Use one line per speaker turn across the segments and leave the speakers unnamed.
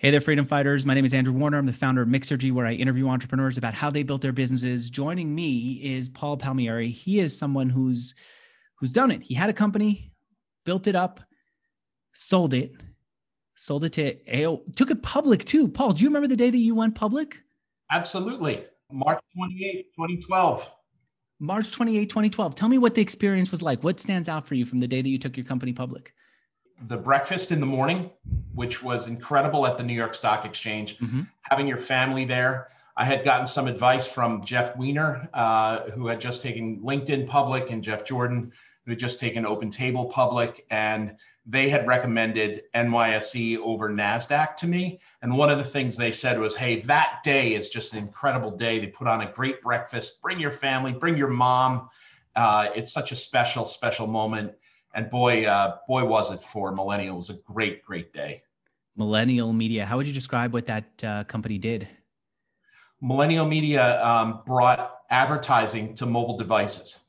Hey there, freedom fighters. My name is Andrew Warner. I'm the founder of Mixergy, where I interview entrepreneurs about how they built their businesses. Joining me is Paul Palmieri. He is someone who's who's done it. He had a company, built it up, sold it, sold it to AO, took it public too. Paul, do you remember the day that you went public?
Absolutely. March 28, 2012.
March 28, 2012. Tell me what the experience was like. What stands out for you from the day that you took your company public?
The breakfast in the morning, which was incredible at the New York Stock Exchange, mm-hmm. having your family there. I had gotten some advice from Jeff Weiner, uh, who had just taken LinkedIn public, and Jeff Jordan, who had just taken Open Table public. And they had recommended NYSE over NASDAQ to me. And one of the things they said was, hey, that day is just an incredible day. They put on a great breakfast. Bring your family, bring your mom. Uh, it's such a special, special moment and boy, uh, boy, was it for Millennial. It was a great, great day.
Millennial Media. How would you describe what that uh, company did?
Millennial Media um, brought advertising to mobile devices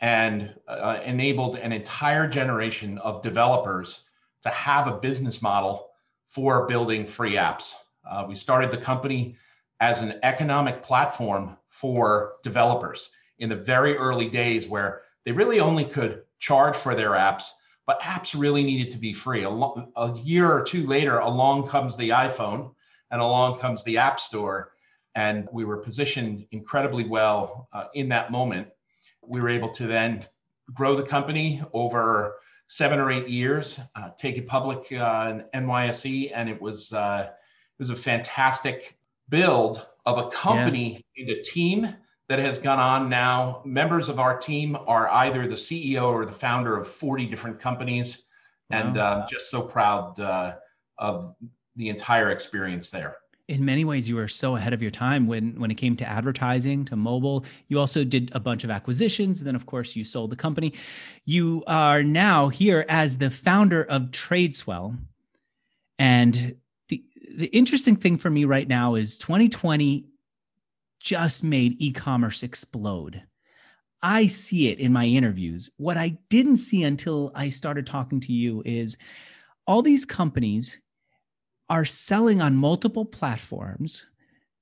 and uh, enabled an entire generation of developers to have a business model for building free apps. Uh, we started the company as an economic platform for developers in the very early days where they really only could charge for their apps, but apps really needed to be free. A, lo- a year or two later, along comes the iPhone and along comes the App Store. And we were positioned incredibly well uh, in that moment. We were able to then grow the company over seven or eight years, uh, take it public uh, in NYSE, and it was uh, it was a fantastic build of a company yeah. and a team that has gone on now. Members of our team are either the CEO or the founder of 40 different companies. And uh, just so proud uh, of the entire experience there.
In many ways, you were so ahead of your time when when it came to advertising, to mobile. You also did a bunch of acquisitions. And then, of course, you sold the company. You are now here as the founder of Tradeswell. And the, the interesting thing for me right now is 2020 just made e commerce explode. I see it in my interviews. What I didn't see until I started talking to you is all these companies are selling on multiple platforms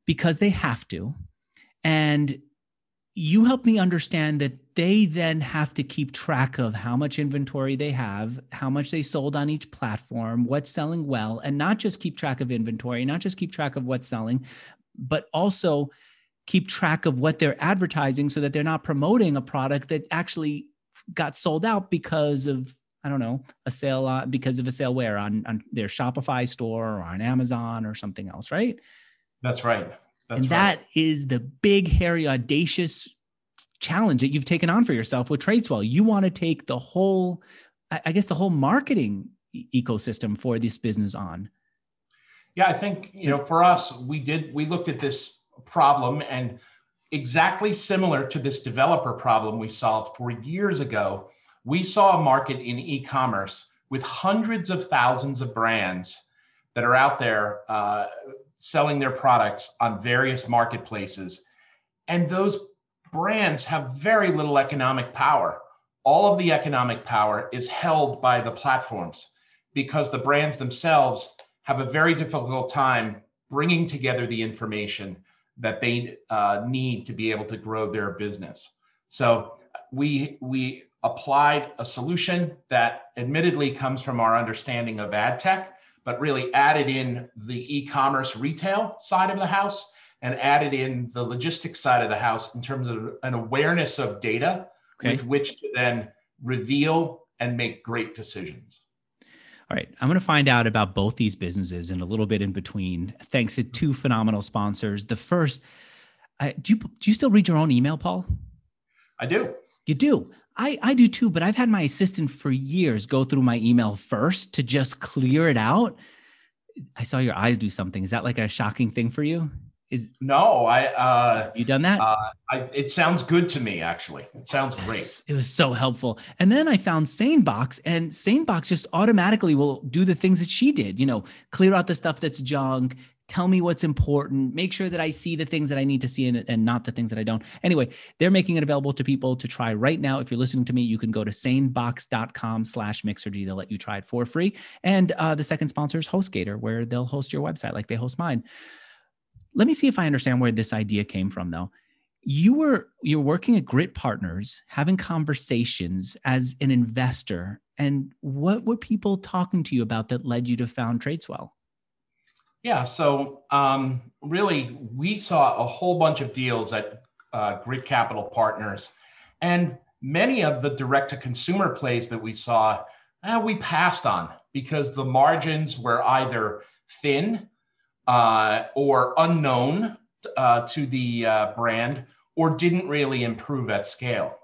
because they have to. And you help me understand that they then have to keep track of how much inventory they have, how much they sold on each platform, what's selling well, and not just keep track of inventory, not just keep track of what's selling, but also keep track of what they're advertising so that they're not promoting a product that actually got sold out because of I don't know a sale uh, because of a sale where on on their Shopify store or on Amazon or something else, right?
That's right. That's
and right. that is the big, hairy, audacious challenge that you've taken on for yourself with Tradeswell. You want to take the whole, I guess, the whole marketing ecosystem for this business on.
Yeah, I think you know, for us, we did we looked at this problem and exactly similar to this developer problem we solved four years ago. We saw a market in e commerce with hundreds of thousands of brands that are out there uh, selling their products on various marketplaces. And those brands have very little economic power. All of the economic power is held by the platforms because the brands themselves have a very difficult time bringing together the information that they uh, need to be able to grow their business. So we we applied a solution that admittedly comes from our understanding of ad tech, but really added in the e-commerce retail side of the house and added in the logistics side of the house in terms of an awareness of data okay. with which to then reveal and make great decisions.
All right, I'm going to find out about both these businesses and a little bit in between, thanks to two phenomenal sponsors. The first, I, do you do you still read your own email, Paul?
I do.
You do. I, I do too, but I've had my assistant for years go through my email first to just clear it out. I saw your eyes do something. Is that like a shocking thing for you? Is
no, I uh
you done that?
Uh, I, it sounds good to me actually. It sounds great.
It was so helpful. And then I found SaneBox, and SaneBox just automatically will do the things that she did. You know, clear out the stuff that's junk, tell me what's important, make sure that I see the things that I need to see it and not the things that I don't. Anyway, they're making it available to people to try right now. If you're listening to me, you can go to sanebox.com slash mixergy. They'll let you try it for free. And uh, the second sponsor is HostGator, where they'll host your website like they host mine. Let me see if I understand where this idea came from though. You were you're working at Grit Partners having conversations as an investor. And what were people talking to you about that led you to found Tradeswell?
Yeah so um, really we saw a whole bunch of deals at uh, Grit Capital Partners. And many of the direct to consumer plays that we saw uh, we passed on because the margins were either thin uh, or unknown uh, to the uh, brand or didn't really improve at scale.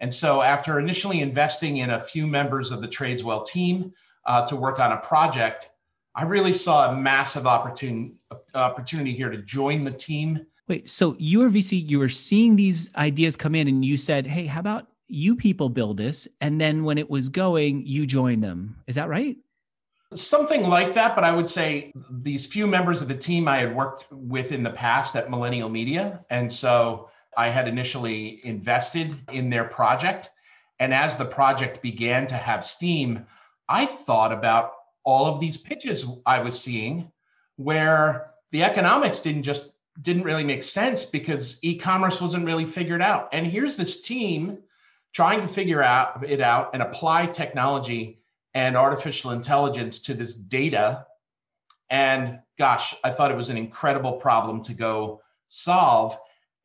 And so, after initially investing in a few members of the Tradeswell team uh, to work on a project, I really saw a massive opportunity opportunity here to join the team.
Wait, so you were VC, you were seeing these ideas come in, and you said, "Hey, how about you people build this?" And then when it was going, you joined them. Is that right?
Something like that, but I would say these few members of the team I had worked with in the past at Millennial Media, and so I had initially invested in their project. And as the project began to have steam, I thought about all of these pitches I was seeing where the economics didn't just didn't really make sense because e-commerce wasn't really figured out. And here's this team trying to figure out it out and apply technology and artificial intelligence to this data. And gosh, I thought it was an incredible problem to go solve.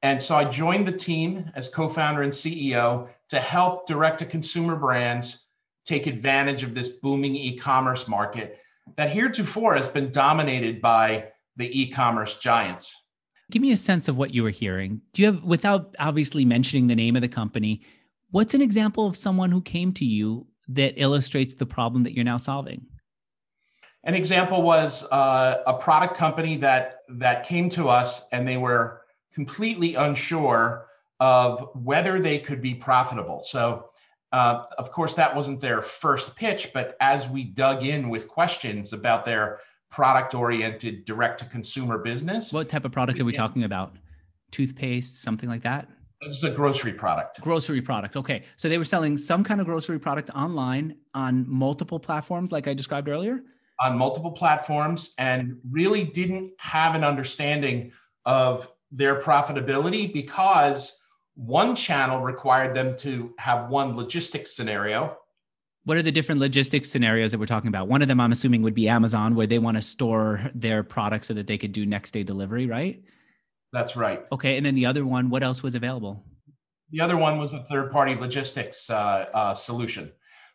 And so I joined the team as co founder and CEO to help direct to consumer brands take advantage of this booming e commerce market that heretofore has been dominated by the e commerce giants.
Give me a sense of what you were hearing. Do you have, without obviously mentioning the name of the company, what's an example of someone who came to you that illustrates the problem that you're now solving?
An example was uh, a product company that that came to us and they were completely unsure of whether they could be profitable. So, uh, of course, that wasn't their first pitch, but as we dug in with questions about their product oriented direct to consumer business.
What type of product are we talking about? Toothpaste, something like that?
This is a grocery product.
Grocery product. Okay. So they were selling some kind of grocery product online on multiple platforms, like I described earlier?
On multiple platforms, and really didn't have an understanding of their profitability because one channel required them to have one logistics scenario.
What are the different logistics scenarios that we're talking about? One of them, I'm assuming, would be Amazon, where they want to store their product so that they could do next day delivery, right?
That's right.
Okay. And then the other one, what else was available?
The other one was a third party logistics uh, uh, solution.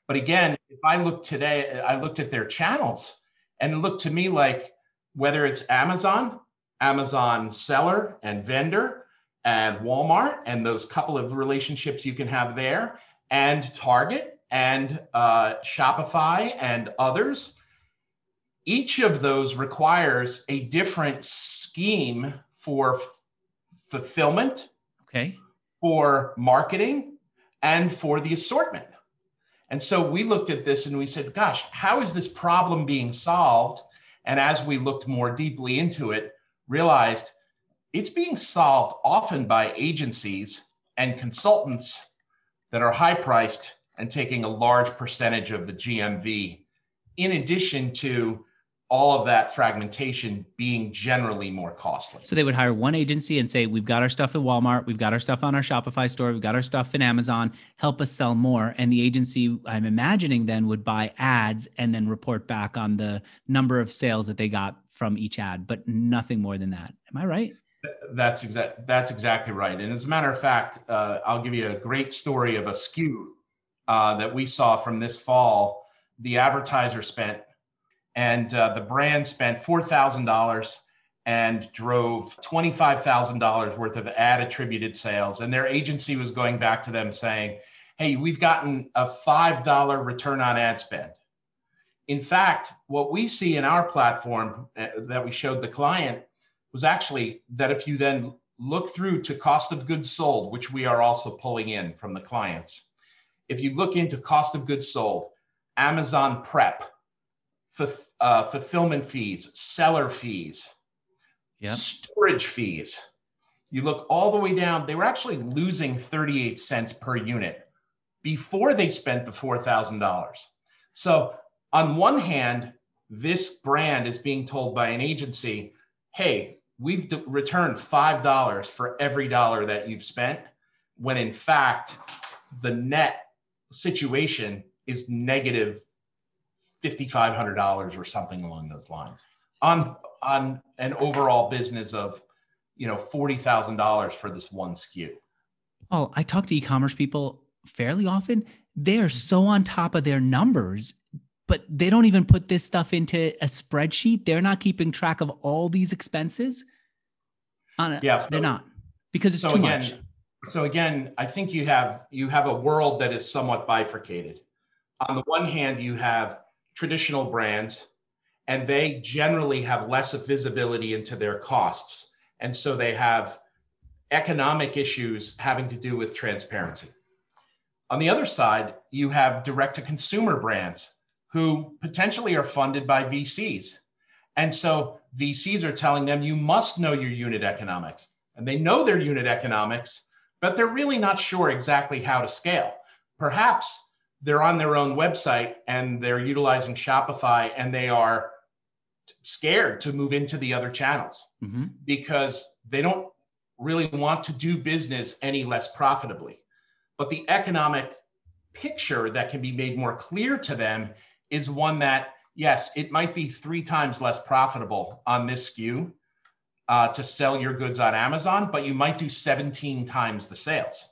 But again, if I look today, I looked at their channels and it looked to me like whether it's Amazon Amazon seller and vendor and Walmart and those couple of relationships you can have there and Target and uh, Shopify and others. Each of those requires a different scheme for f- fulfillment,
okay,
for marketing, and for the assortment. And so we looked at this and we said, gosh, how is this problem being solved? And as we looked more deeply into it, realized it's being solved often by agencies and consultants that are high priced and taking a large percentage of the GMV, in addition to all of that fragmentation being generally more costly.
So they would hire one agency and say, We've got our stuff at Walmart, we've got our stuff on our Shopify store, we've got our stuff in Amazon, help us sell more. And the agency, I'm imagining, then would buy ads and then report back on the number of sales that they got from each ad, but nothing more than that. Am I right?
That's exact. That's exactly right. And as a matter of fact, uh, I'll give you a great story of a SKU uh, that we saw from this fall. The advertiser spent, and uh, the brand spent four thousand dollars and drove twenty-five thousand dollars worth of ad attributed sales. And their agency was going back to them saying, "Hey, we've gotten a five dollar return on ad spend." In fact, what we see in our platform uh, that we showed the client was actually that if you then look through to cost of goods sold, which we are also pulling in from the clients, if you look into cost of goods sold, Amazon prep, f- uh, fulfillment fees, seller fees,
Yep.
Storage fees. You look all the way down, they were actually losing 38 cents per unit before they spent the $4,000. So, on one hand, this brand is being told by an agency, hey, we've d- returned $5 for every dollar that you've spent, when in fact, the net situation is negative $5,500 or something along those lines on, on an overall business of you know $40,000 for this one SKU.
Oh, I talk to e-commerce people fairly often. They are so on top of their numbers, but they don't even put this stuff into a spreadsheet. They're not keeping track of all these expenses. On a,
Yeah, so-
they're not because it's
so
too
again,
much.
so again, I think you have you have a world that is somewhat bifurcated. On the one hand, you have traditional brands, and they generally have less visibility into their costs, and so they have economic issues having to do with transparency. On the other side, you have direct to consumer brands who potentially are funded by VCs. And so VCs are telling them you must know your unit economics. And they know their unit economics, but they're really not sure exactly how to scale. Perhaps they're on their own website and they're utilizing Shopify and they are scared to move into the other channels
Mhm.
because they don't really want to do business any less profitably. But the economic picture that can be made more clear to them is one that, yes, it might be three times less profitable on this SKU uh, to sell your goods on Amazon, but you might do 17 times the sales.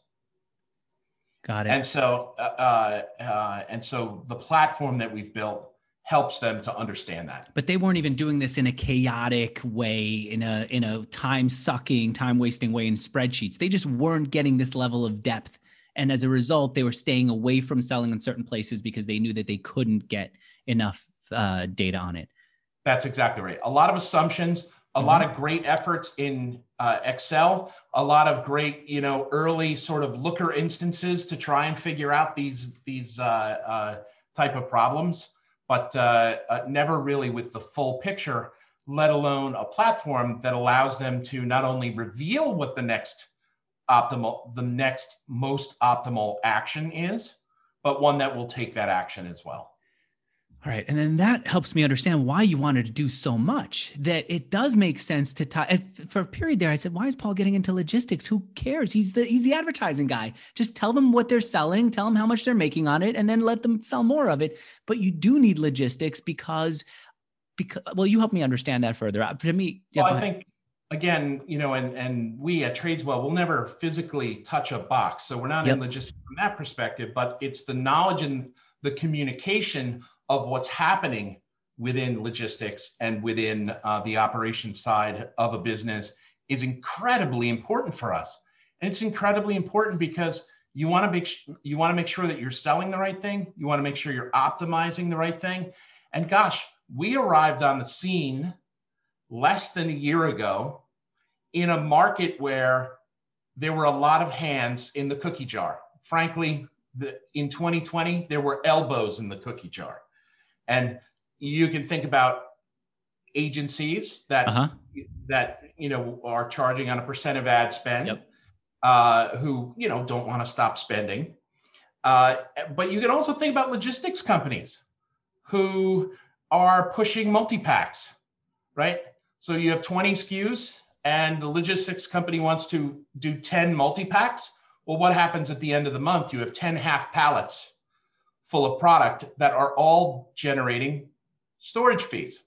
Got it.
And so, uh, uh, uh, and so the platform that we've built helps them to understand that.
but they weren't even doing this in a chaotic way in a in a time sucking time wasting way in spreadsheets they just weren't getting this level of depth and as a result they were staying away from selling in certain places because they knew that they couldn't get enough uh, data on it
That's exactly right. A lot of assumptions, a lot of great efforts in uh, Excel, a lot of great, you know, early sort of Looker instances to try and figure out these these uh, uh, type of problems, but uh, uh, never really with the full picture. Let alone a platform that allows them to not only reveal what the next optimal, the next most optimal action is, but one that will take that action as well.
All right and then that helps me understand why you wanted to do so much that it does make sense to tie for a period there i said why is paul getting into logistics? Who cares? He's the he's the advertising guy. Just tell them what they're selling tell them how much they're making on it and then let them sell more of it. But you do need logistics because because well you help me understand that further. Uh, to me yeah,
well, I think again, you know, and and we at Tradeswell will never physically touch a box, so we're not in logistics from that perspective. But it's the knowledge and the communication of what's happening within logistics and within uh, the operation side of a business is incredibly important for us. And it's incredibly important because you want to make you want to make sure that you're selling the right thing. You want to make sure you're optimizing the right thing. And gosh, we arrived on the scene less than a year ago in a market where there were a lot of hands in the cookie jar. Frankly, the, in 2020, there were elbows in the cookie jar. And you can think about agencies that
uh-huh.
that you know are charging on a percent of ad spend
Yep.
uh, who you know don't want to stop spending. Uh, but you can also think about logistics companies who are pushing multi-packs right? So you have 20 skus and the logistics company wants to do 10 multi-packs. Well what happens at the end of the month? You have 10 half pallets full of product that are all generating storage fees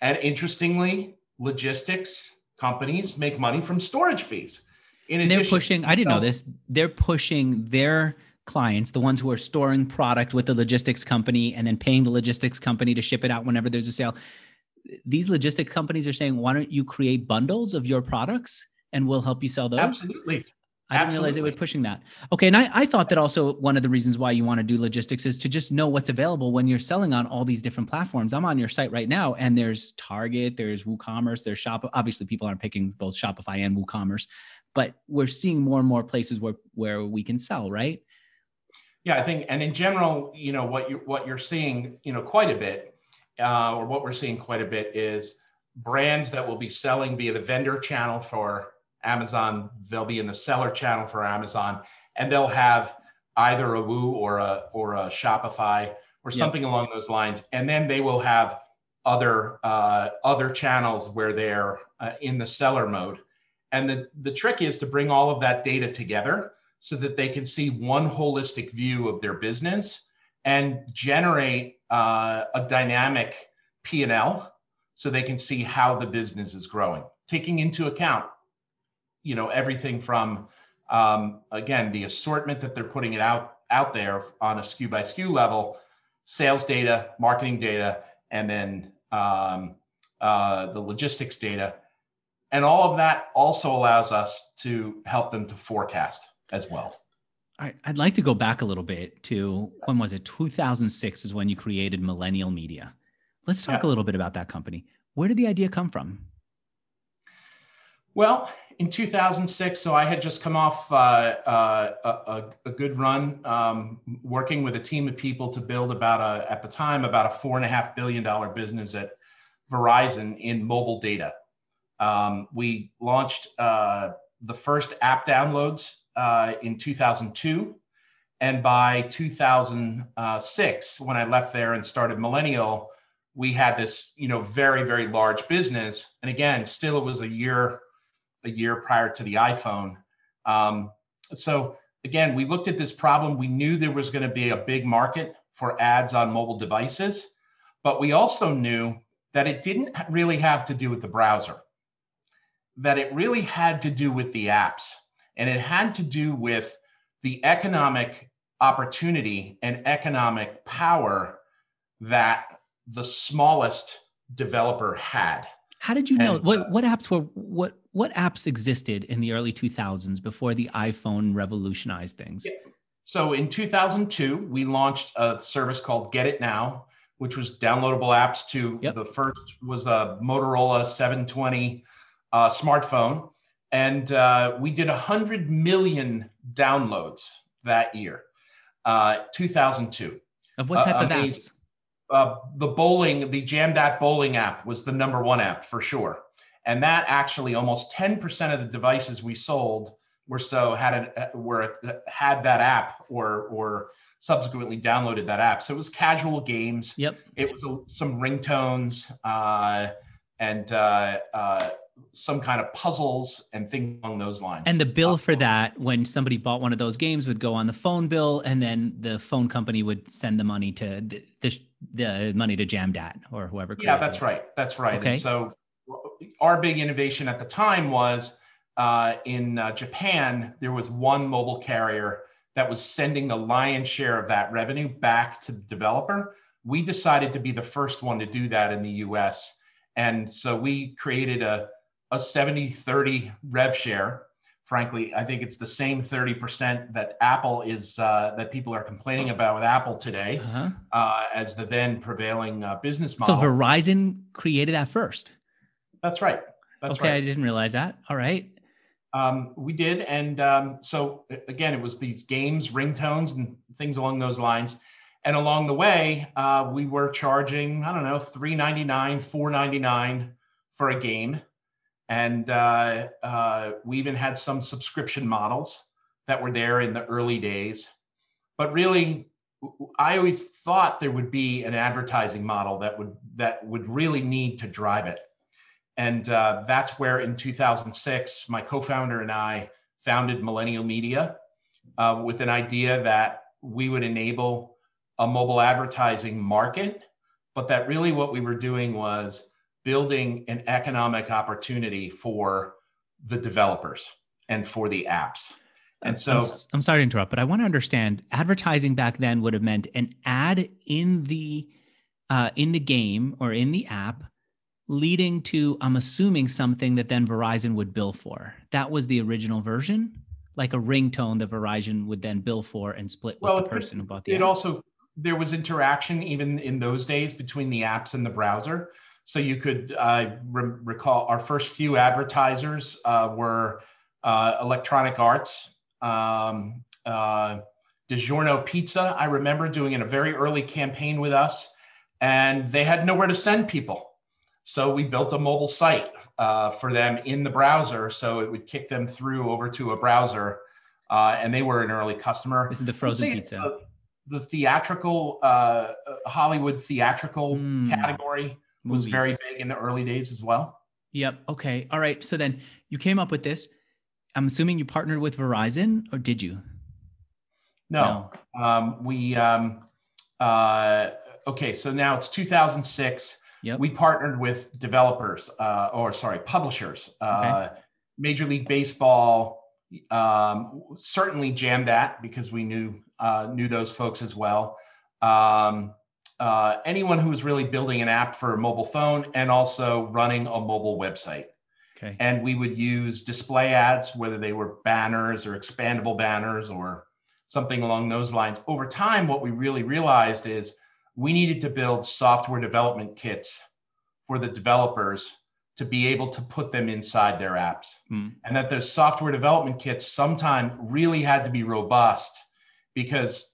and interestingly, logistics companies make money from storage fees. In
and they're pushing i didn't know this they're pushing their clients the ones who are storing product with the logistics company and then paying the logistics company to ship it out whenever there's a sale these logistic companies are saying why don't you create bundles of your products and we'll help you sell those
Absolutely.
I didn't realize they were pushing that. Okay and I, I thought that also one of the reasons why you want to do logistics is to just know what's available when you're selling on all these different platforms. I'm on your site right now and there's target there's WooCommerce there's shop obviously people aren't picking both Shopify and WooCommerce but we're seeing more and more places where where we can sell right?
Yeah, I think, and in general, you know, what you're, what you're seeing, you know, quite a bit, uh, or what we're seeing quite a bit is brands that will be selling via the vendor channel for Amazon. They'll be in the seller channel for Amazon, and they'll have either a Woo or a or a Shopify or something along those lines. And then they will have other uh, other channels where they're uh, in the seller mode. And the the trick is to bring all of that data together so that they can see one holistic view of their business and generate uh, a dynamic P&L so they can see how the business is growing, taking into account, you know, everything from um, again the assortment that they're putting it out out there on a SKU by SKU level, sales data, marketing data, and then um, uh, the logistics data, and all of that also allows us to help them to forecast as well.
All right, I'd like to go back a little bit to when was it? 2006 is when you created Millennial Media. Let's talk yeah. a little bit about that company. Where did the idea come from?
Well, in 2006, so I had just come off uh, uh, a, a, good run um, working with a team of people to build about a, at the time, about a four and a half billion dollar business at Verizon in mobile data. Um, we launched uh, the first app downloads uh, in 2002. And by 2006, when I left there and started Millennial, we had this, you know, very, very large business. And again, still it was a year, a year prior to the iPhone. Um, so again, we looked at this problem. We knew there was going to be a big market for ads on mobile devices, but we also knew that it didn't really have to do with the browser, that it really had to do with the apps. And it had to do with the economic opportunity and economic power that the smallest developer had.
How did you know what uh, what apps were what what apps existed in the early 2000s before the iPhone revolutionized things?
So in 2002, we launched a service called Get It Now, which was downloadable apps to yep. the first was a Motorola 720 uh, smartphone, and uh, we did 100 million downloads that year, uh, 2002.
Of what type uh, of apps?
Uh, the bowling, the JamDat bowling app was the number one app for sure. And that actually almost 10% of the devices we sold were so had it were had that app or or subsequently downloaded that app. So it was casual games.
Yep.
It was a, some ringtones uh, and uh, uh, some kind of puzzles and things along those lines.
And the bill for that, when somebody bought one of those games, would go on the phone bill, and then the phone company would send the money to the the, the money to JamDat or whoever.
Yeah, that's it. right. That's right. Okay. And so our big innovation at the time was uh, in uh, Japan, there was one mobile carrier that was sending the lion's share of that revenue back to the developer. We decided to be the first one to do that in the US. And so we created a a 70 30 rev share. Frankly, I think it's the same 30% that Apple is, uh, that people are complaining about with Apple today uh-huh. uh, as the then prevailing uh, business model.
So Verizon created that first.
That's right. That's
okay,
right. I
didn't realize that. All right.
Um, we did. And um, so, again, it was these games, ringtones, and things along those lines. And along the way, uh, we were charging, I don't know, $3.99, $4.99 for a game. And uh, uh, we even had some subscription models that were there in the early days. But really, I always thought there would be an advertising model that would that would really need to drive it. And uh, that's where in 2006, my co-founder and I founded Millennial Media uh, with an idea that we would enable a mobile advertising market, but that really what we were doing was building an economic opportunity for the developers and for the apps. And so
I'm, I'm, sorry to interrupt, but I want to understand advertising back then would have meant an ad in the uh, in the game or in the app leading to I'm assuming something that then Verizon would bill for. That was the original version, like a ringtone that Verizon would then bill for and split with the person
it,
who bought the
it
app.
also there was interaction even in those days between the apps and the browser. So you could uh, re- recall our first few advertisers uh, were uh, Electronic Arts, um, uh, DiGiorno Pizza. I remember doing in a very early campaign with us, and they had nowhere to send people. So we built a mobile site uh, for them in the browser, so it would kick them through over to a browser, uh, and they were an early customer.
This is the frozen pizza.
Uh, the theatrical uh, Hollywood theatrical mm. category was very big in the early days as well.
Yep. Okay. All right. So then you came up with this. I'm assuming you partnered with Verizon, or did you?
No. no. Um, we um, uh, okay. So now it's 2006. Yep. We partnered with developers, uh, or sorry, publishers. Uh, okay. Major League Baseball um, certainly JamDat because we knew uh, knew those folks as well. Um, uh, anyone who was really building an app for a mobile phone and also running a mobile website. Okay. And we would use display ads, whether they were banners or expandable banners or something along those lines. Over time, what we really realized is we needed to build software development kits for the developers to be able to put them inside their apps. Mm. And that those software development kits sometimes really had to be robust because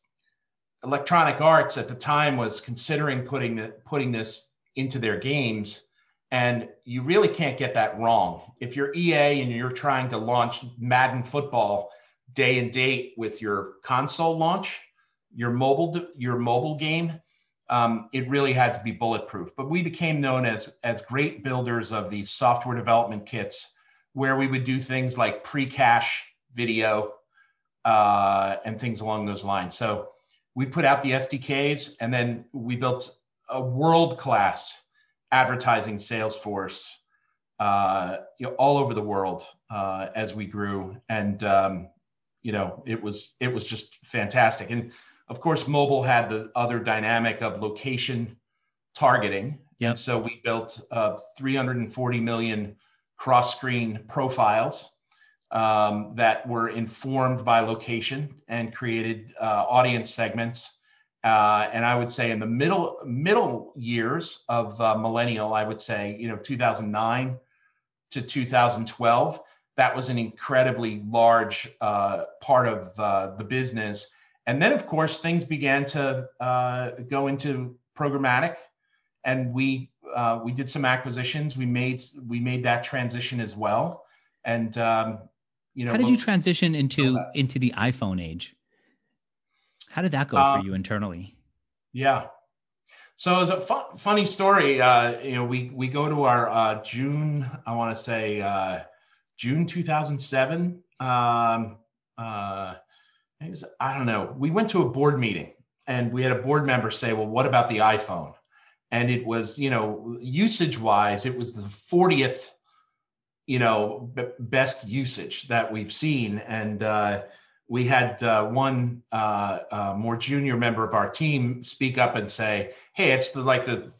Electronic Arts at the time was considering putting the, putting this into their games, and you really can't get that wrong. If you're EA and you're trying to launch Madden football day and date with your console launch, your mobile your mobile game, um, it really had to be bulletproof. But we became known as as great builders of these software development kits, where we would do things like pre-cache video uh, and things along those lines. So we put out the SDKs, and then we built a world-class advertising sales force, uh, you know, all over the world uh, as we grew, and um, you know, it was it was just fantastic. And of course, mobile had the other dynamic of location targeting. Yeah. So we built uh, 340 million cross-screen profiles um, that were informed by location and created uh, audience segments. Uh, and I would say in the middle middle years of uh, Millennial, I would say you know 2009 to 2012, that was an incredibly large uh, part of uh, the business. And then of course things began to uh, go into programmatic, and we we did some acquisitions. We made we made that transition as well. And um,
you know how did you transition into into the iPhone age? How did that go uh, for you internally?
yeah. So it's a fu- funny story uh, you know we we go to our uh, june i want to say uh, june 2007 um, uh, was, i don't know we went to a board meeting and we had a board member say well what about the iphone? And it was you know usage wise it was the 40th you know b- best usage that we've seen. And uh, we had uh, one uh, uh, more junior member of our team speak up and say hey it's the like the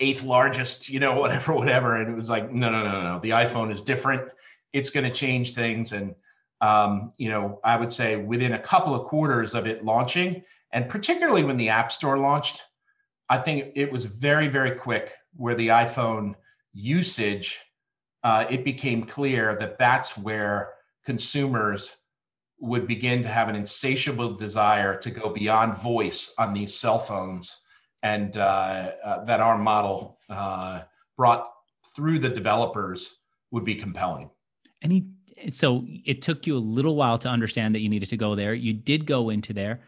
eighth largest you know whatever whatever. And it was like no no no no the iPhone is different. It's going to change things. And um, you know i would say within a couple of quarters of it launching and particularly when the app store launched i think it was very very quick where the iPhone usage uh, it became clear that that's where consumers would begin to have an insatiable desire to go beyond voice on these cell phones, and uh, uh, that our model uh, brought through the developers would be compelling.
Any so it took you a little while to understand that you needed to go there. You did go into there.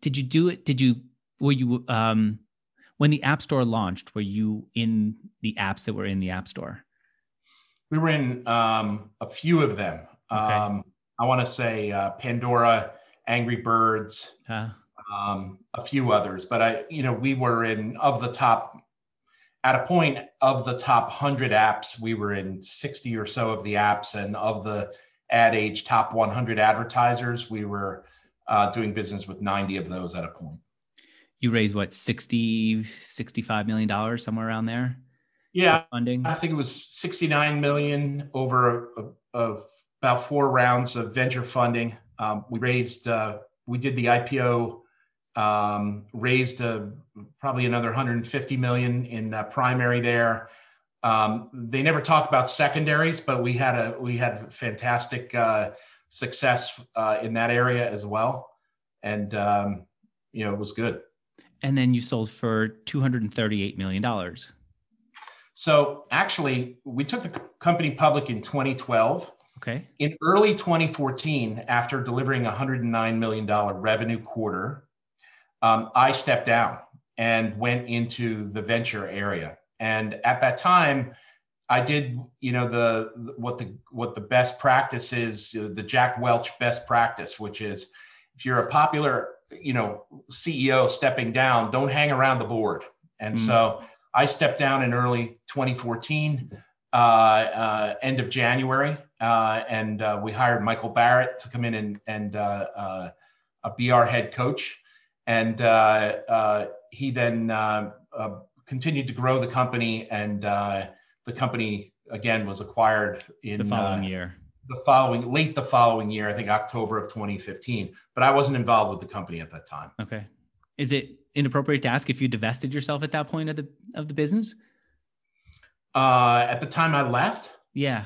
Did you do it? Did you were you um, when the App Store launched? Were you in the apps that were in the App Store?
We were in um, a few of them. Okay. Um, I want to say uh, Pandora, Angry Birds, huh. um, a few others. But I, you know, we were in of the top. At a point of the top 100 apps, we were in 60 or so of the apps, and of the Ad Age top 100 advertisers, we were uh, doing business with 90 of those at a point.
You raised what 60, 65 million dollars somewhere around there.
Yeah, funding. I think it was 69 million over a, a, about four rounds of venture funding. Um, we raised, uh, we did the IPO, um, raised uh, probably another 150 million in uh, primary there. Um, they never talk about secondaries, but we had a we had fantastic uh, success uh, in that area as well, and um, you know it was good.
And then you sold for 238 million dollars.
So actually, we took the company public in 2012.
Okay.
In early 2014, after delivering a $109 million revenue quarter, um, I stepped down and went into the venture area. And at that time, I did, you know, the what the what the best practice is, the Jack Welch best practice, which is if you're a popular, you know, CEO stepping down, don't hang around the board. And mm. so I stepped down in early 2014, uh, uh, end of January, uh, and uh, we hired Michael Barrett to come in and and uh, be our head coach. And he then continued to grow the company and the company again was acquired in
the following year.
The following late the following year, I think October of 2015. But I wasn't involved with the company at that time.
Okay. Is it inappropriate to ask if you divested yourself at that point of the of the business?
Uh, at the time I left.
Yeah.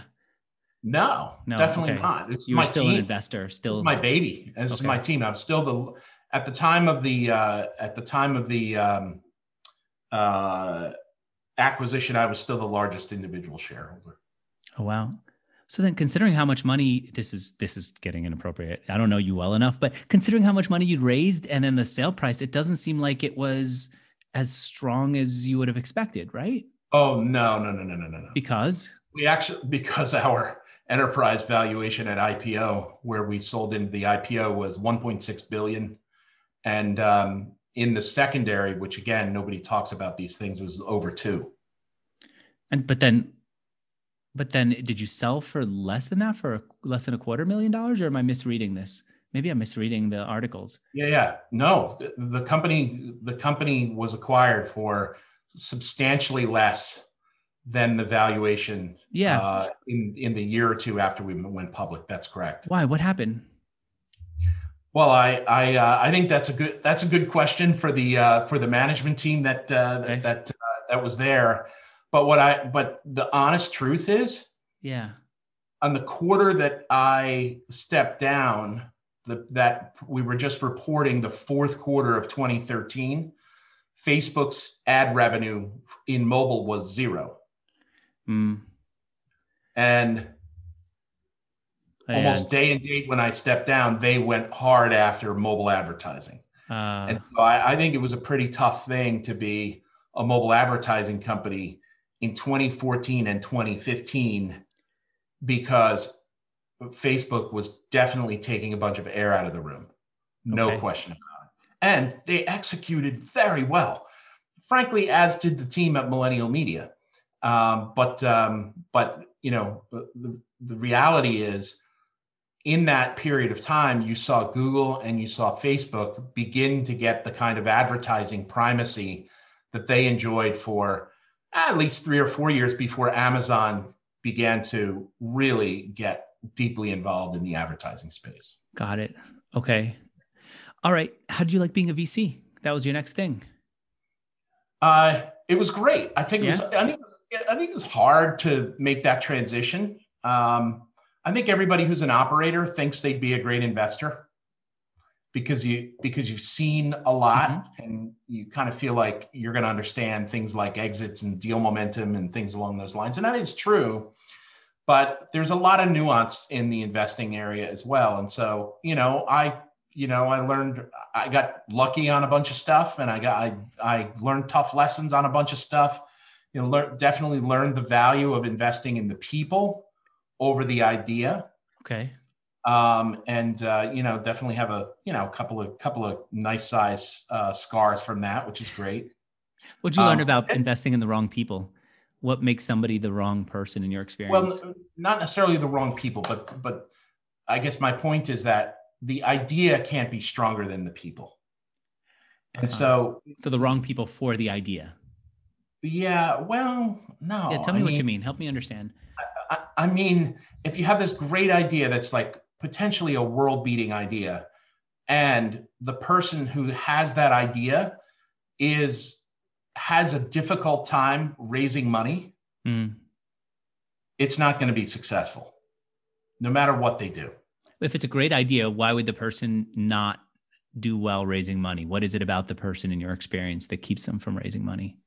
No, no definitely okay. not.
It's you my still team. an investor, still
my baby. This okay. is my team. I'm still the at the time of the uh, at the time of the um, uh, acquisition, I was still the largest individual shareholder.
Oh wow. So then considering how much money this is this is getting inappropriate. I don't know you well enough, but considering how much money you'd raised and then the sale price, it doesn't seem like it was as strong as you would have expected, right?
Oh no, no, no, no, no, no.
Because
we actually because our enterprise valuation at IPO, where we sold into the IPO, was 1.6 billion, and um, in the secondary, which again nobody talks about these things, was over two.
And but then, but then, did you sell for less than that for less than a quarter million dollars, or am I misreading this? Maybe I'm misreading the articles.
Yeah, yeah. No, the, the company the company was acquired for substantially less than the valuation.
Yeah.
Uh, in in the year or two after we went public. That's correct.
Why? What happened?
Well, I I uh, I think that's a good that's a good question for the uh, for the management team that uh, okay. that uh, that was there. But what I but the honest truth is,
yeah,
on the quarter that I stepped down, the, that we were just reporting the fourth quarter of 2013, Facebook's ad revenue in mobile was zero.
Mm.
And almost day and date when I stepped down, they went hard after mobile advertising.
Uh,
and so I, I, think it was a pretty tough thing to be a mobile advertising company in 2014 and 2015 because Facebook was definitely taking a bunch of air out of the room. No okay. question about it. And they executed very well, frankly, as did the team at Millennial Media. Um, but um, but you know the, the reality is in that period of time, you saw Google and you saw Facebook begin to get the kind of advertising primacy that they enjoyed for at least three or four years before Amazon began to really get deeply involved in the advertising space.
Got it. Okay. All right. How did you like being a VC? That was your next thing.
Uh, it was great. I think it was. I think, I think it was hard to make that transition. Um, I think everybody who's an operator thinks they'd be a great investor because you because you've seen a lot mm-hmm. and you kind of feel like you're going to understand things like exits and deal momentum and things along those lines and that is true but there's a lot of nuance in the investing area as well and so you know i you know i learned i got lucky on a bunch of stuff and i got i, I learned tough lessons on a bunch of stuff you know learn, definitely learned the value of investing in the people over the idea.
Okay.
Um, and uh, you know, definitely have a you know a couple of couple of nice size uh, scars from that, which is great.
What'd you um, learn about and, investing in the wrong people? What makes somebody the wrong person in your experience?
Well, not necessarily the wrong people, but but I guess my point is that the idea can't be stronger than the people. And uh, so,
so the wrong people for the idea.
Yeah. Well, no.
Yeah. Tell me I what mean, you mean. Help me understand.
I, I mean, if you have this great idea that's like potentially a world beating idea, and the person who has that idea is has a difficult time raising money,
mm.
it's not going to be successful, no matter what they do.
If it's a great idea, why would the person not do well raising money? What is it about the person in your experience that keeps them from raising money?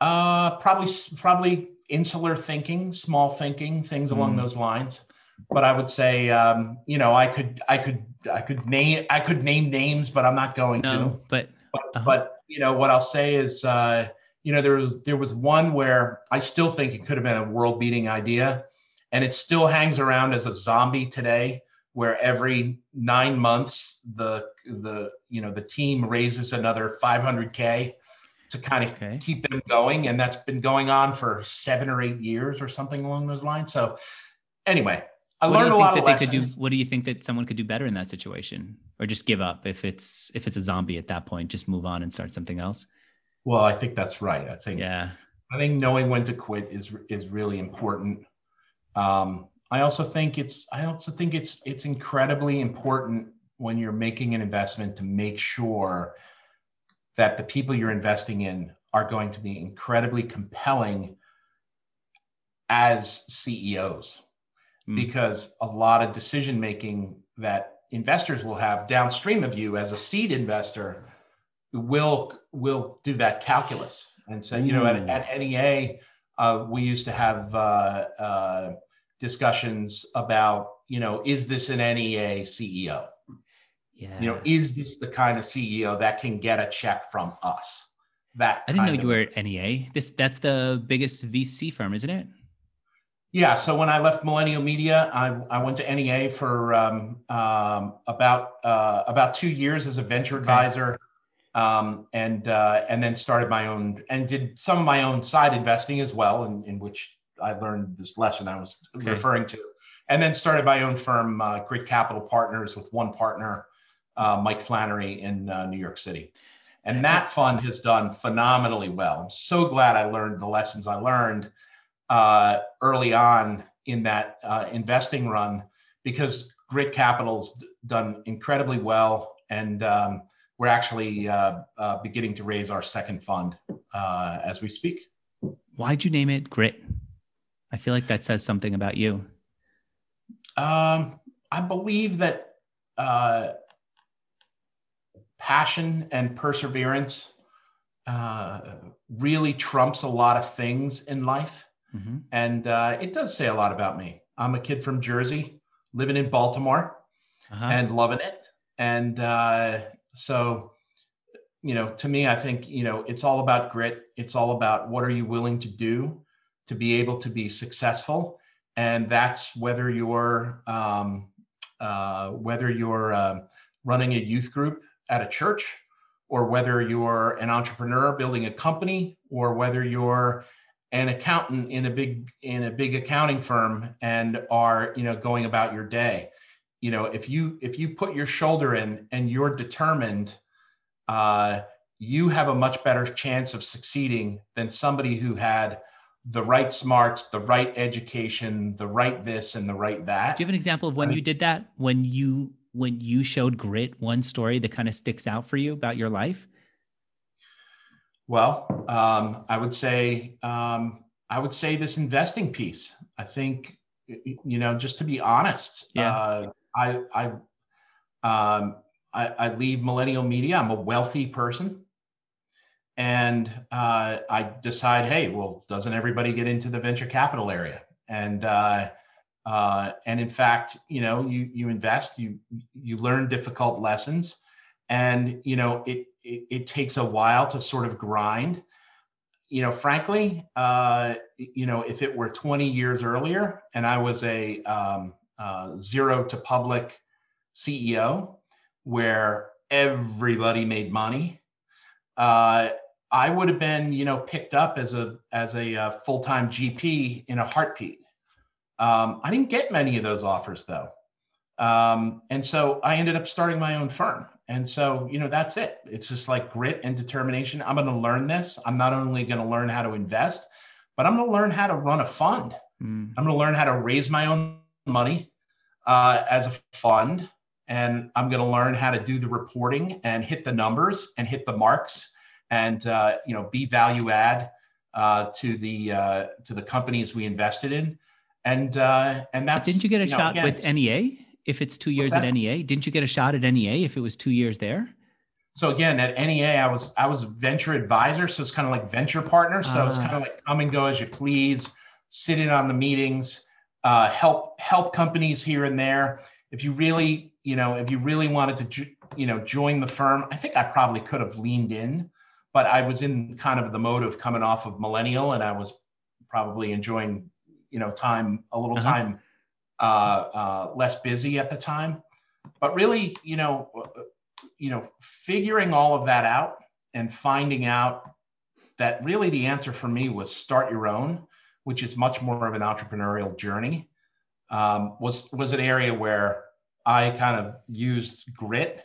Uh, probably probably insular thinking, small thinking, things along
Mm.
those lines. But I would say, um, you know, I could I could I could name I could name names, but I'm not going to.
No, but
But,
Uh-huh.
but you know what I'll say is, uh, you know, there was there was one where I still think it could have been a world beating idea, and it still hangs around as a zombie today. Where every nine months the the you know the team raises another 500k to kind of
Okay.
keep them going, and that's been going on for seven or eight years or something along those lines. So anyway, I
what do
learned
you
a
think
lot
that
of
they
lessons.
could do? What do you think that someone could do better in that situation, or just give up if it's if it's a zombie at that point? Just move on and start something else.
Well, I think that's right. I think
Yeah.
I think knowing when to quit is is really important. Um, I also think it's I also think it's it's incredibly important when you're making an investment to make sure that the people you're investing in are going to be incredibly compelling as CEOs
Mm.
because a lot of decision making that investors will have downstream of you as a seed investor will will do that calculus and so you know at, at NEA uh, we used to have uh, uh, discussions about you know is this an NEA CEO
Yeah.
you know is this the kind of CEO that can get a check from us that
I didn't know you were at NEA. This that's the biggest VC firm, isn't it?
Yeah, so when I left Millennial Media, I, I went to NEA for um, um, about uh, about two years as a venture
Okay.
advisor, um, and uh, and then started my own and did some of my own side investing as well, in, in which I learned this lesson I was
Okay.
referring to, and then started my own firm, uh, Grit Capital Partners, with one partner, uh, Mike Flannery in uh, New York City. And that fund has done phenomenally well. I'm so glad I learned the lessons I learned uh, early on in that uh, investing run because Grit Capital's done incredibly well, and um, we're actually uh, uh, beginning to raise our second fund uh, as we speak.
Why'd you name it Grit? I feel like that says something about you.
Um, I believe that uh, passion and perseverance uh, really trumps a lot of things in life.
Mhm.
And uh, it does say a lot about me. I'm a kid from Jersey, living in Baltimore
Uh-huh.
and loving it. And uh, so, you know, to me, I think, you know, it's all about grit. It's all about what are you willing to do to be able to be successful. And that's whether you're, um, uh, whether you're um running a youth group at a church or whether you're an entrepreneur building a company or whether you're an accountant in a big in a big accounting firm and are you know going about your day you know if you if you put your shoulder in and you're determined uh, you have a much better chance of succeeding than somebody who had the right smarts the right education the right this and the right that
Do you have an example of when
I mean-
you did that? When you when you showed grit, one story that kind of sticks out for you about your life?
Well, um, I would say um, I would say this investing piece. I think you know, just to be honest,
Yeah.
uh, I I, um, I I leave Millennial Media. I'm a wealthy person, and uh, I decide, hey, well, doesn't everybody get into the venture capital area? And uh, uh, and in fact, you know, you you invest, you you learn difficult lessons, and you know it, it it takes a while to sort of grind. You know frankly uh you know if it were 20 years earlier and i was a um, uh, zero to public ceo where everybody made money uh i would have been you know picked up as a as a uh, full-time gp in a heartbeat. Um, i didn't get many of those offers though. Um, and so I ended up starting my own firm. And so, you know, that's it. It's just like grit and determination. I'm going to learn this. I'm not only going to learn how to invest, but I'm going to learn how to run a fund.
Mm.
I'm going to learn how to raise my own money uh, as a fund. And I'm going to learn how to do the reporting and hit the numbers and hit the marks and, uh, you know, be value add uh, to the uh, to the companies we invested in. And uh, and that's
Didn't you get a
know,
shot
again,
with NEA if it's two years at? NEA? Didn't you get a shot at NEA if it was two years there?
so again at NEA, I was I was a venture advisor, so it's kind of like venture partner. So uh, it's kind of like come and go as you please, sit in on the meetings, uh, help help companies here and there. If you really you know if you really wanted to you know join the firm, I think I probably could have leaned in, but I was in kind of the mode of coming off of millennial, and I was probably enjoying you know time a little uh-huh. time less busy at the time. But really, you know, you know, figuring all of that out and finding out that really the answer for me was start your own, which is much more of an entrepreneurial journey, um, was was an area where I kind of used grit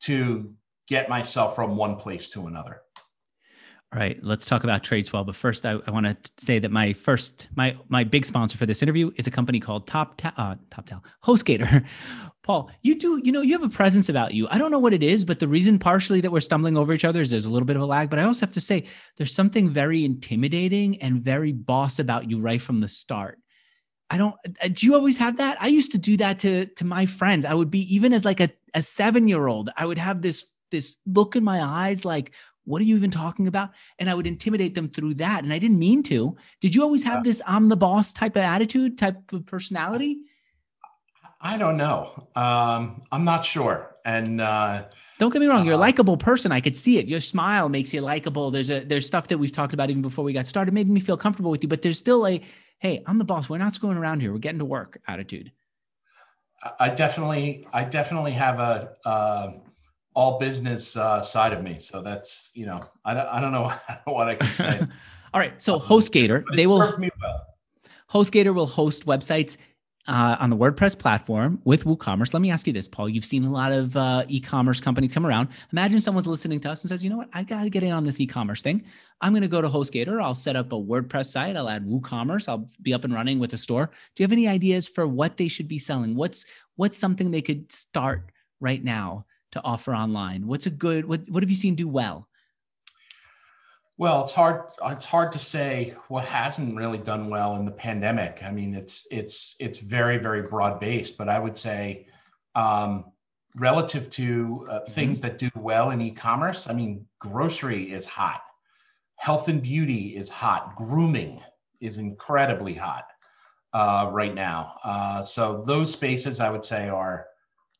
to get myself from one place to another.
All right, let's talk about Tradeswell. But first, I, I want to say that my first, my my big sponsor for this interview is a company called Top Ta- uh, TopTal HostGator. Paul, you do, you know, you have a presence about you. I don't know what it is, but the reason partially that we're stumbling over each other is there's a little bit of a lag. But I also have to say, there's something very intimidating and very boss about you right from the start. I don't. Uh, do you always have that? I used to do that to to my friends. I would be even as like a a seven year old. I would have this this look in my eyes like what are you even talking about? And I would intimidate them through that. And I didn't mean to. Did you always have this I'm the boss type of attitude, type of personality?
I don't know. Um, I'm not sure. And uh,
don't get me wrong, you're a uh, likable person. I could see it. Your smile makes you likable. There's a there's stuff that we've talked about even before we got started, made me feel comfortable with you. But there's still a hey, I'm the boss. We're not screwing around here. We're getting to work attitude.
I definitely, I definitely have a, uh, all business uh, side of me. So that's you know I don't, I don't know what I can say.
all right, so um, HostGator they will well. HostGator will host websites uh, on the WordPress platform with WooCommerce. Let me ask you this, Paul. You've seen a lot of uh, e-commerce companies come around. Imagine someone's listening to us and says, "You know what? I got to get in on this e-commerce thing. I'm going to go to HostGator. I'll set up a WordPress site. I'll add WooCommerce. I'll be up and running with a store. Do you have any ideas for what they should be selling? What's what's something they could start right now to offer online? What's a good what what have you seen do well?
Well, it's hard it's hard to say what hasn't really done well in the pandemic. I mean, it's it's it's very very broad based, but I would say um, relative to uh, mm-hmm. things that do well in e-commerce, I mean, grocery is hot. Health and beauty is hot. Grooming is incredibly hot uh, right now. Uh, so those spaces, I would say, are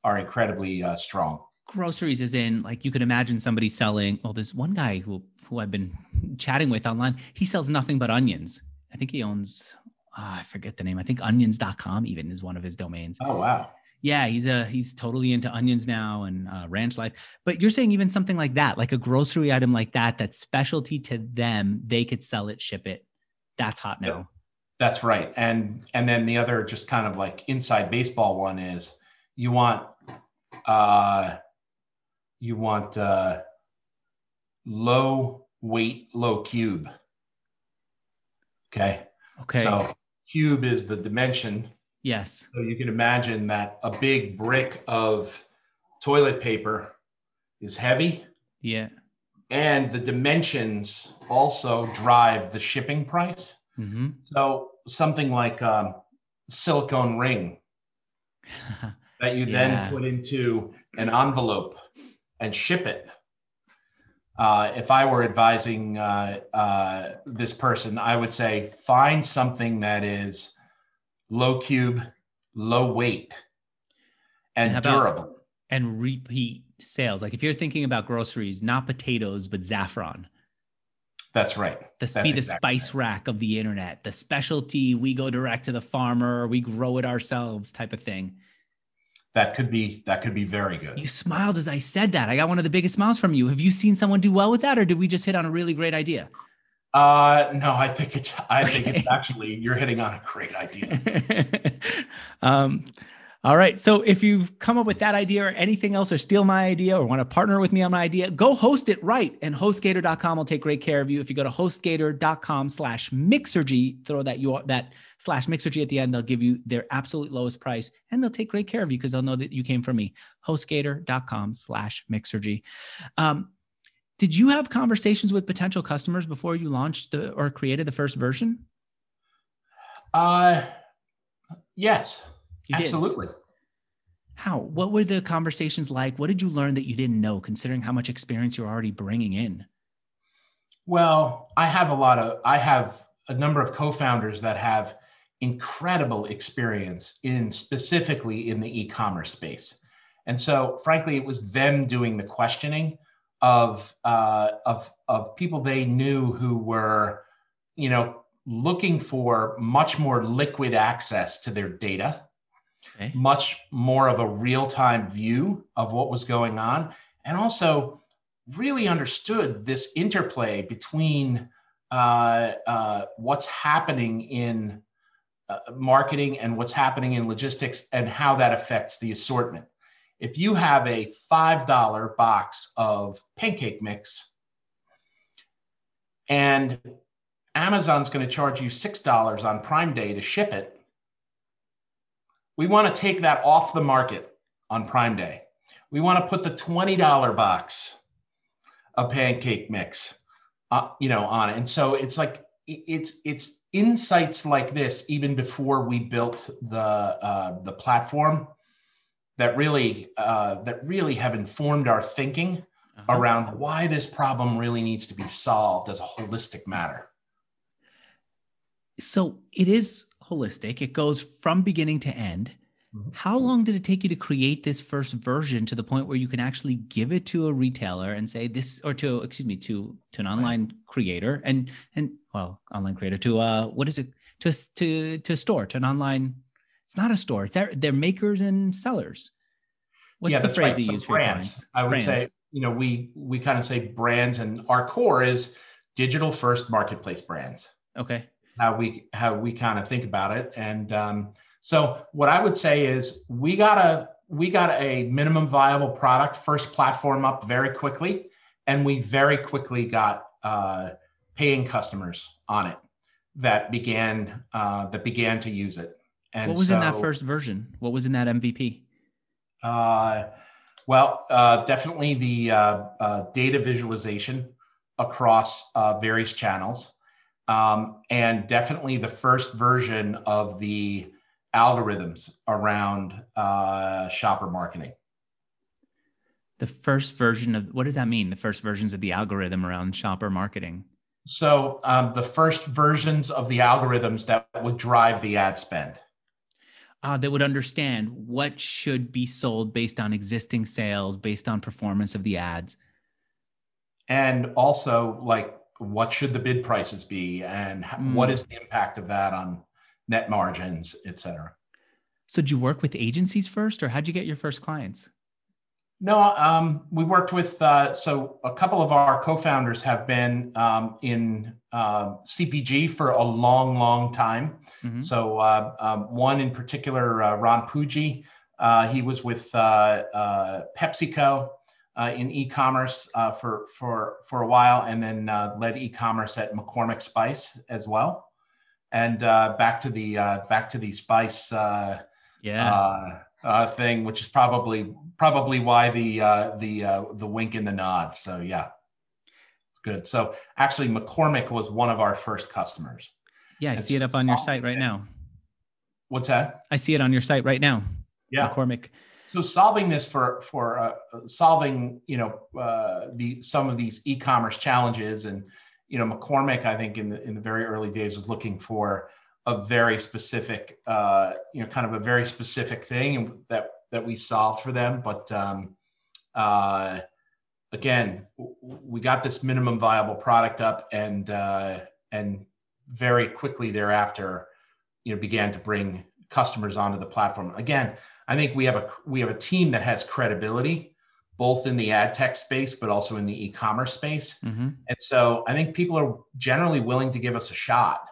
are incredibly uh, strong
groceries is in like you could imagine somebody selling well this one guy who who i've been chatting with online he sells nothing but onions. I think he owns oh, i forget the name. I think onions.com even is one of his domains.
Oh wow.
Yeah he's a he's totally into onions now and uh, ranch life. But you're saying even something like that like a grocery item like that that's specialty to them they could sell it ship it. That's hot now.
That's right. And and then the other just kind of like inside baseball one is you want uh you want uh, low weight, low cube. Okay.
Okay.
So cube is the dimension.
Yes.
So you can imagine that a big brick of toilet paper is heavy.
Yeah.
And the dimensions also drive the shipping price. Mm-hmm. So something like um, silicone ring that you yeah. then put into an envelope and ship it. Uh, if I were advising uh, uh, this person, I would say find something that is low cube, low weight, and, and durable. About,
and repeat sales. Like if you're thinking about groceries, not potatoes, but saffron.
That's right.
The
That's
be the exactly spice right. rack of the internet, the specialty, we go direct to the farmer, we grow it ourselves type of thing
that could be that could be very good.
You smiled as I said that. I got one of the biggest smiles from you. Have you seen someone do well with that, or did we just hit on a really great idea?
Uh, no, I think it's I okay. think it's actually you're hitting on a great idea.
um, all right. So if you've come up with that idea or anything else, or steal my idea, or want to partner with me on my idea, go host it right. And HostGator.com will take great care of you. If you go to HostGator.com slash Mixergy, throw that you that slash Mixergy at the end, they'll give you their absolute lowest price, and they'll take great care of you because they'll know that you came from me. HostGator.com slash Mixergy. Um, did you have conversations with potential customers before you launched the, or created the first version?
Uh, yes. You Absolutely. Did.
How? What were the conversations like? What did you learn that you didn't know, considering how much experience you're already bringing in?
Well, I have a lot of, I have a number of co founders that have incredible experience in specifically in the e commerce space. And so, frankly, it was them doing the questioning of, uh, of, of people they knew who were, you know, looking for much more liquid access to their data, okay. much more of a real time view of what was going on, and also really understood this interplay between uh, uh, what's happening in uh, marketing and what's happening in logistics and how that affects the assortment. If you have a $5 box of pancake mix and Amazon's going to charge you $6 on Prime Day to ship it, we want to take that off the market on Prime Day. We want to put the $20 box a pancake mix, uh, you know, on it. And so it's like it's it's insights like this even before we built the uh, the platform that really uh, that really have informed our thinking uh-huh. around why this problem really needs to be solved as a holistic matter.
So it is holistic. It goes from beginning to end. Mm-hmm. How long did it take you to create this first version to the point where you can actually give it to a retailer and say this, or to excuse me, to to an online right. creator and and well, online creator to uh, what is it to to to a store to an online? It's not a store. It's their, they're makers and sellers. What's yeah, the phrase right. you so use brands,
I would brands. say you know we we kind of say brands, and our core is digital first marketplace brands.
Okay.
How we how we kind of think about it, and um, so what I would say is we got a we got a minimum viable product first platform up very quickly, and we very quickly got uh, paying customers on it that began uh, that began to use it.
And what was so, in that first version? What was in that MVP?
Uh, well, uh, definitely the uh, uh, data visualization across uh, various channels, um, and definitely the first version of the algorithms around uh, shopper marketing.
The first version of what does that mean? The first versions of the algorithm around shopper marketing.
So um, the first versions of the algorithms that would drive the ad spend.
Uh, that would understand what should be sold based on existing sales, based on performance of the ads.
And also, like, what should the bid prices be, and mm. what is the impact of that on net margins, et cetera.
So did you work with agencies first or how'd you get your first clients?
No, um, we worked with, uh, so a couple of our co-founders have been um, in uh, CPG for a long, long time. Mm-hmm. So uh, um, one in particular, uh, Ron Pujji, uh, he was with uh, in e-commerce for, for, for a while and then led e-commerce at McCormick Spice as well and uh, back to the uh, back to the spice uh,
yeah
uh, uh, thing, which is probably probably why the uh, the the wink and the nod. So yeah, it's good. So actually, McCormick was one of our first customers.
Yeah, I it's see it up on your site right now.
What's that?
I see it on your site right now.
Yeah,
McCormick.
So solving this for for solving you know the some of these e-commerce challenges and you know, McCormick, I think in the in the very early days was looking for a very specific, uh, you know, kind of a very specific thing that that we solved for them. But um, uh, again, we got this minimum viable product up, and uh, and very quickly thereafter, you know, began to bring customers onto the platform. Again, I think we have a we have a team that has credibility both in the ad tech space, but also in the e-commerce space. Mm-hmm. And so I think people are generally willing to give us a shot,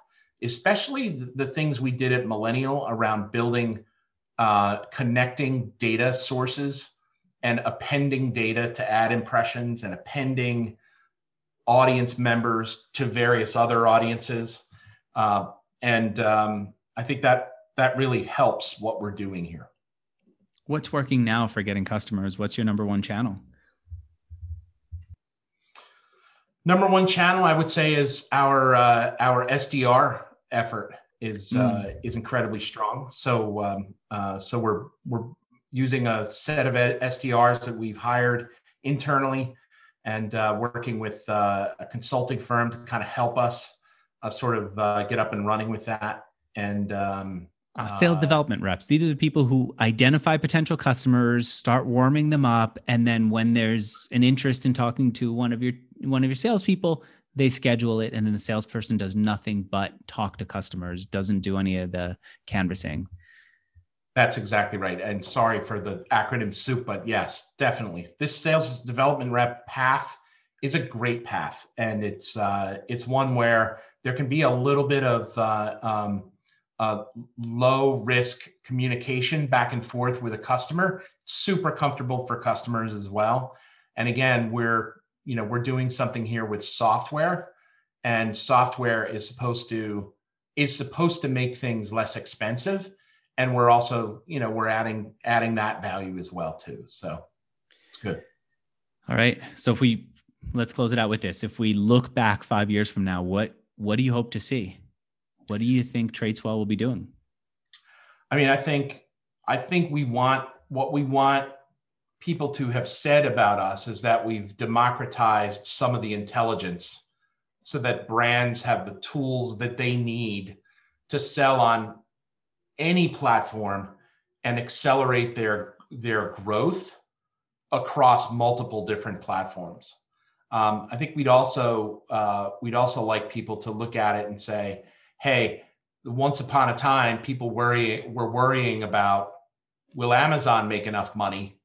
especially the things we did at Millennial around building, uh, connecting data sources and appending data to ad impressions and appending audience members to various other audiences. Uh, and um, I think that that really helps what we're doing here.
What's working now for getting customers? What's your number one channel?
Number one channel, I would say, is our uh, our SDR effort is mm. uh, is incredibly strong. So um, uh, so we're we're using a set of SDRs that we've hired internally and uh, working with uh, a consulting firm to kind of help us uh, sort of uh, get up and running with that. And um,
uh, sales development reps. These are the people who identify potential customers, start warming them up, and then when there's an interest in talking to one of your one of your salespeople, they schedule it, and then the salesperson does nothing but talk to customers, doesn't do any of the canvassing.
That's exactly right. And sorry for the acronym soup, but yes, definitely. This sales development rep path is a great path, and it's uh, it's one where there can be a little bit of uh, um, uh, low risk communication back and forth with a customer. Super comfortable for customers as well. And again, we're you know we're doing something here with software, and software is supposed to is supposed to make things less expensive. And we're also you know we're adding adding that value as well too. So it's good.
All right. So if we let's close it out with this. If we look back five years from now what what do you hope to see what do you think tradeswell will be doing
i mean i think i think we want what we want people to have said about us is that we've democratized some of the intelligence so that brands have the tools that they need to sell on any platform and accelerate their their growth across multiple different platforms. Um, I think we'd also uh, we'd also like people to look at it and say, "Hey, once upon a time, people worry were worrying about will Amazon make enough money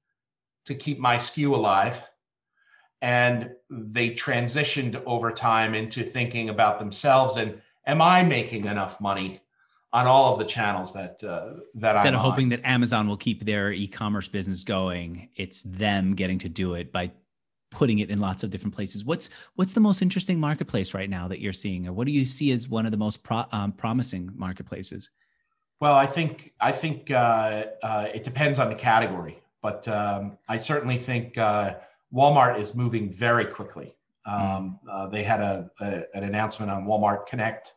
to keep my SKU alive?" And they transitioned over time into thinking about themselves and, "Am I making enough money on all of the channels that uh, that
instead I'm of hoping on. that Amazon will keep their e-commerce business going, it's them getting to do it by putting it in lots of different places. What's what's the most interesting marketplace right now that you're seeing, or what do you see as one of the most pro, um, promising marketplaces?
Well, I think I think uh, uh, it depends on the category, but um, I certainly think uh, Walmart is moving very quickly. Um, mm. they had a, a, an announcement on Walmart Connect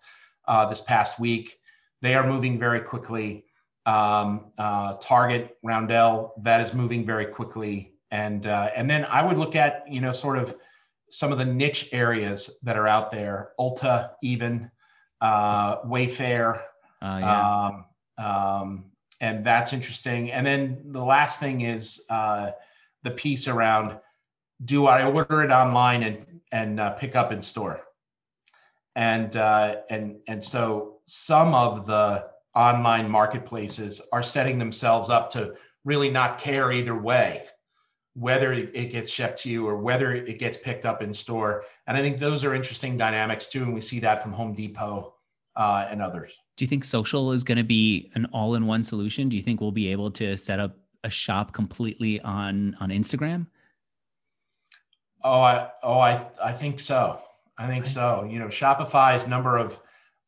uh, this past week they are moving very quickly. Um, uh, Target, Roundel, that is moving very quickly. And uh, and then I would look at you know sort of some of the niche areas that are out there. Ulta, even uh, Wayfair. Uh, yeah. Um, um, and that's interesting. And then the last thing is uh, the piece around: Do I order it online and and uh, pick up in store? And uh, and and so some of the online marketplaces are setting themselves up to really not care either way whether it gets shipped to you or whether it gets picked up in store. And i think those are interesting dynamics too and we see that from home depot uh, and others.
Do you think social is going to be an all-in-one solution? Do you think we'll be able to set up a shop completely on on instagram?
Oh i oh i i think so. I think so. You know shopify's number of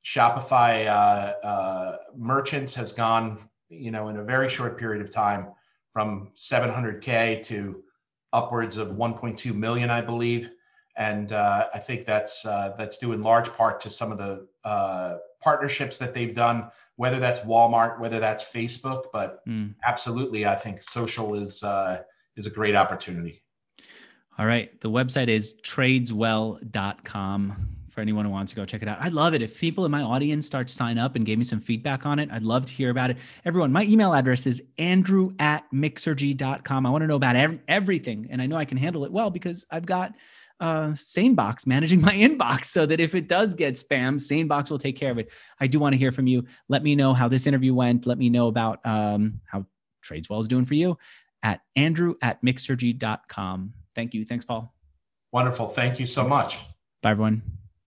Shopify uh, uh, merchants has gone, you know, in a very short period of time from 700k to upwards of 1.2 million, I believe. And uh, I think that's uh, that's due in large part to some of the uh, partnerships that they've done, whether that's Walmart, whether that's Facebook. But mm. absolutely, I think social is uh, is a great opportunity.
All right, the website is tradeswell.com for anyone who wants to go check it out. I'd love it if people in my audience start to sign up and gave me some feedback on it. I'd love to hear about it. Everyone, my email address is andrew at mixergy.com. I want to know about ev- everything. And I know I can handle it well because I've got uh, SaneBox managing my inbox so that if it does get spam, SaneBox will take care of it. I do want to hear from you. Let me know how this interview went. Let me know about um, how Tradeswell is doing for you at andrew at mixergy.com. Thank you. Thanks, Paul.
Wonderful. Thank you so Thanks. much.
Bye, everyone.